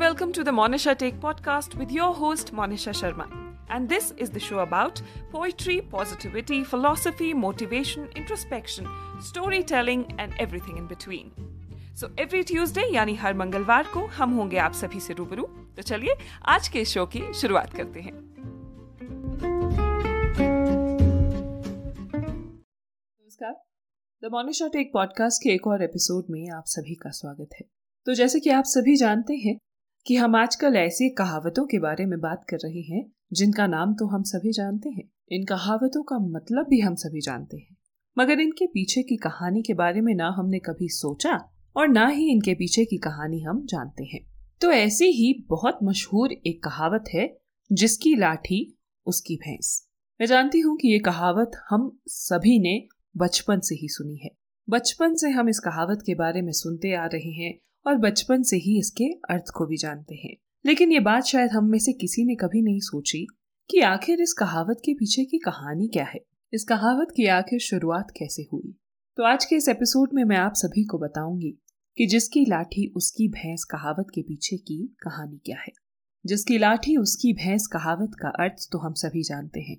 welcome to the Monisha Take podcast with your host Monisha Sharma. And this is the show about poetry, positivity, philosophy, motivation, introspection, storytelling and everything in between. So every Tuesday यानी हर मंगलवार को हम होंगे आप सभी से रूबरू तो चलिए आज के शो की शुरुआत करते हैं नमस्कार द मोनिशा टेक पॉडकास्ट के एक और एपिसोड में आप सभी का स्वागत है तो जैसे कि आप सभी जानते हैं कि हम आजकल ऐसी कहावतों के बारे में बात कर रहे हैं, जिनका नाम तो हम सभी जानते हैं। इन कहावतों का मतलब भी हम सभी जानते हैं। मगर इनके पीछे की कहानी के बारे में ना हमने कभी सोचा और ना ही इनके पीछे की कहानी हम जानते हैं। तो ऐसी ही बहुत मशहूर एक कहावत है, जिसकी लाठी, उसकी भैंस। मैं जानती हूँ कि ये कहावत हम सभी ने बचपन से ही सुनी है। बचपन से हम इस कहावत के बारे में सुनते आ रहे हैं और बचपन से ही इसके अर्थ को भी जानते हैं। लेकिन ये बात शायद हम में से किसी ने कभी नहीं सोची कि आखिर इस कहावत के पीछे की कहानी क्या है। इस कहावत की आखिर शुरुआत कैसे हुई? तो आज के इस एपिसोड में मैं आप सभी को बताऊँगी कि जिसकी लाठी उसकी भैंस कहावत के पीछे की कहानी क्या है। जिसकी लाठी उसकी भैंस कहावत का अर्थ तो हम सभी जानते हैं।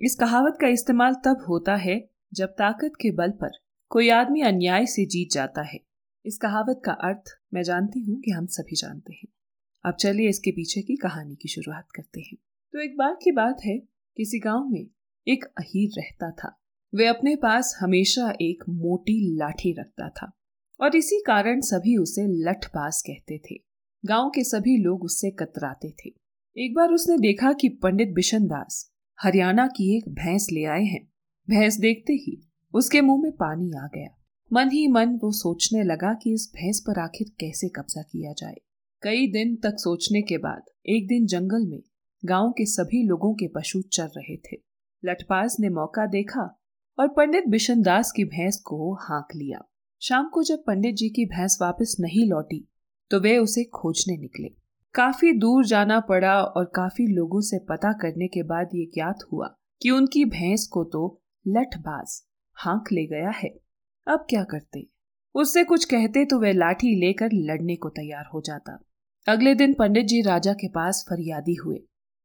इस कहावत का इस्तेमाल तब होता है जब ताकत के बल पर कोई आदमी अन्याय से जीत जाता है। इस कहावत का अर्थ मैं जानती हूँ कि हम सभी जानते हैं। अब चलिए इसके पीछे की कहानी की शुरुआत करते हैं। तो एक बार की बात है, किसी गाँव में एक अहीर रहता था। वे अपने पास हमेशा एक मोटी लाठी रखता था और इसी कारण सभी उसे लठबाज कहते थे। गाँव के सभी लोग उससे कतराते थे। एक बार उसने देखा कि पंडित बिशन दास हरियाणा की एक भैंस ले आए हैं। भैंस देखते ही उसके मुँह में पानी आ गया। मन ही मन वो सोचने लगा कि इस भैंस पर आखिर कैसे कब्जा किया जाए। कई दिन तक सोचने के बाद, एक दिन जंगल में, गाँव के सभी लोगों के पशु चल रहे थे। लटपाज ने मौका देखा और पंडित बिशन दास की भैंस को हाँक लिया। शाम को जब पंडित जी की भैंस वापस नहीं लौटी तो वे उसे खोजने निकले। काफ़ी दूर जाना पड़ा और काफ़ी लोगों से पता करने के बाद ये ज्ञात हुआ कि उनकी भैंस को तो लठबाज हाँक ले गया है। अब क्या करते? उससे कुछ कहते तो वह लाठी लेकर लड़ने को तैयार हो जाता। अगले दिन पंडित जी राजा के पास फरियादी हुए।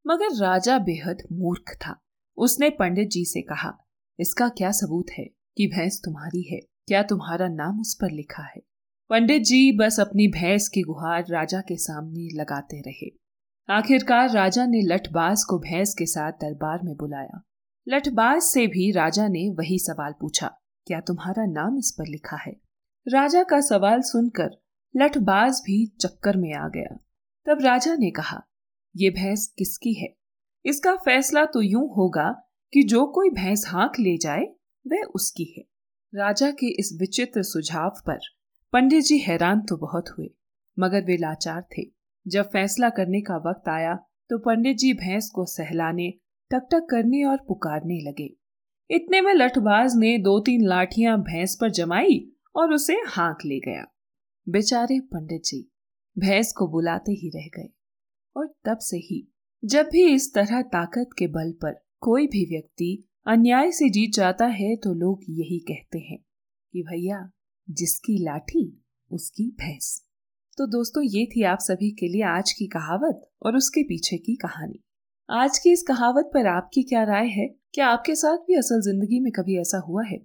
मगर राजा बेहद मूर्ख था। उसने पंडित जी से कहा, इसका क्या सबूत है कि भैंस तुम्हारी है? क्या तुम्हारा नाम उस पर लिखा है? पंडित जी बस अपनी भैंस की गुहार राजा के सामने लगाते रहे। आखिरकार राजा ने लठबाज को भैंस के साथ दरबार में बुलाया। लठबाज से भी राजा ने वही सवाल पूछा। क्या तुम्हारा नाम इस पर लिखा है? राजा का सवाल सुनकर लठबाज भी चक्कर में आ गया। तब राजा ने कहा, ये भैंस किसकी है? इसका फैसला तो यूँ होगा कि जो कोई भैंस हाँक ले जाए, वह उसकी है। राजा के इस विचित्र सुझाव पर पंडित जी हैरान तो बहुत हुए, मगर वे लाचार थे। जब फैसला करने का वक्त आया तो पंडित जी भैंस को सहलाने, टकटक करने और पुकारने लगे। इतने में लठबाज ने दो तीन लाठियाँ भैंस पर जमाई और उसे हाँक ले गया। बेचारे पंडित जी, भैंस को बुलाते ही रह गए और तब से ही, जब भी इस तरह ताकत के बल पर कोई भी व्यक्ति अन्याय से जीत जाता है तो लोग यही कहते हैं कि भैया, जिसकी लाठी, उसकी भैंस। तो दोस्तों, ये थी आप सभी के लिए आज की कहावत और उसके पीछे की कहानी। आज की इस कहावत पर आपकी क्या राय है? क्या आपके साथ भी असल ज़िंदगी में कभी ऐसा हुआ है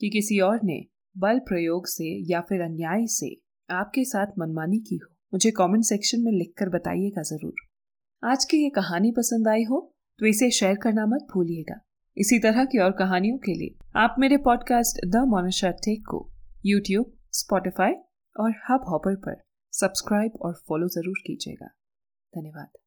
कि किसी और ने बल प्रयोग से या फिर अन्याय से आपके साथ मनमानी की हो? मुझे कमेंट सेक्शन में लिखकर बताइएगा ज़रूर। आज की ये कहानी पसंद आई हो तो इसे शेयर करना मत भूलिएगा। इसी तरह की और कहानियों के लिए आप मेरे पॉडकास्ट द मोनिशा टेक को यूट्यूब स्पॉटिफाई और हब हॉपर पर सब्सक्राइब और फॉलो ज़रूर कीजिएगा। धन्यवाद।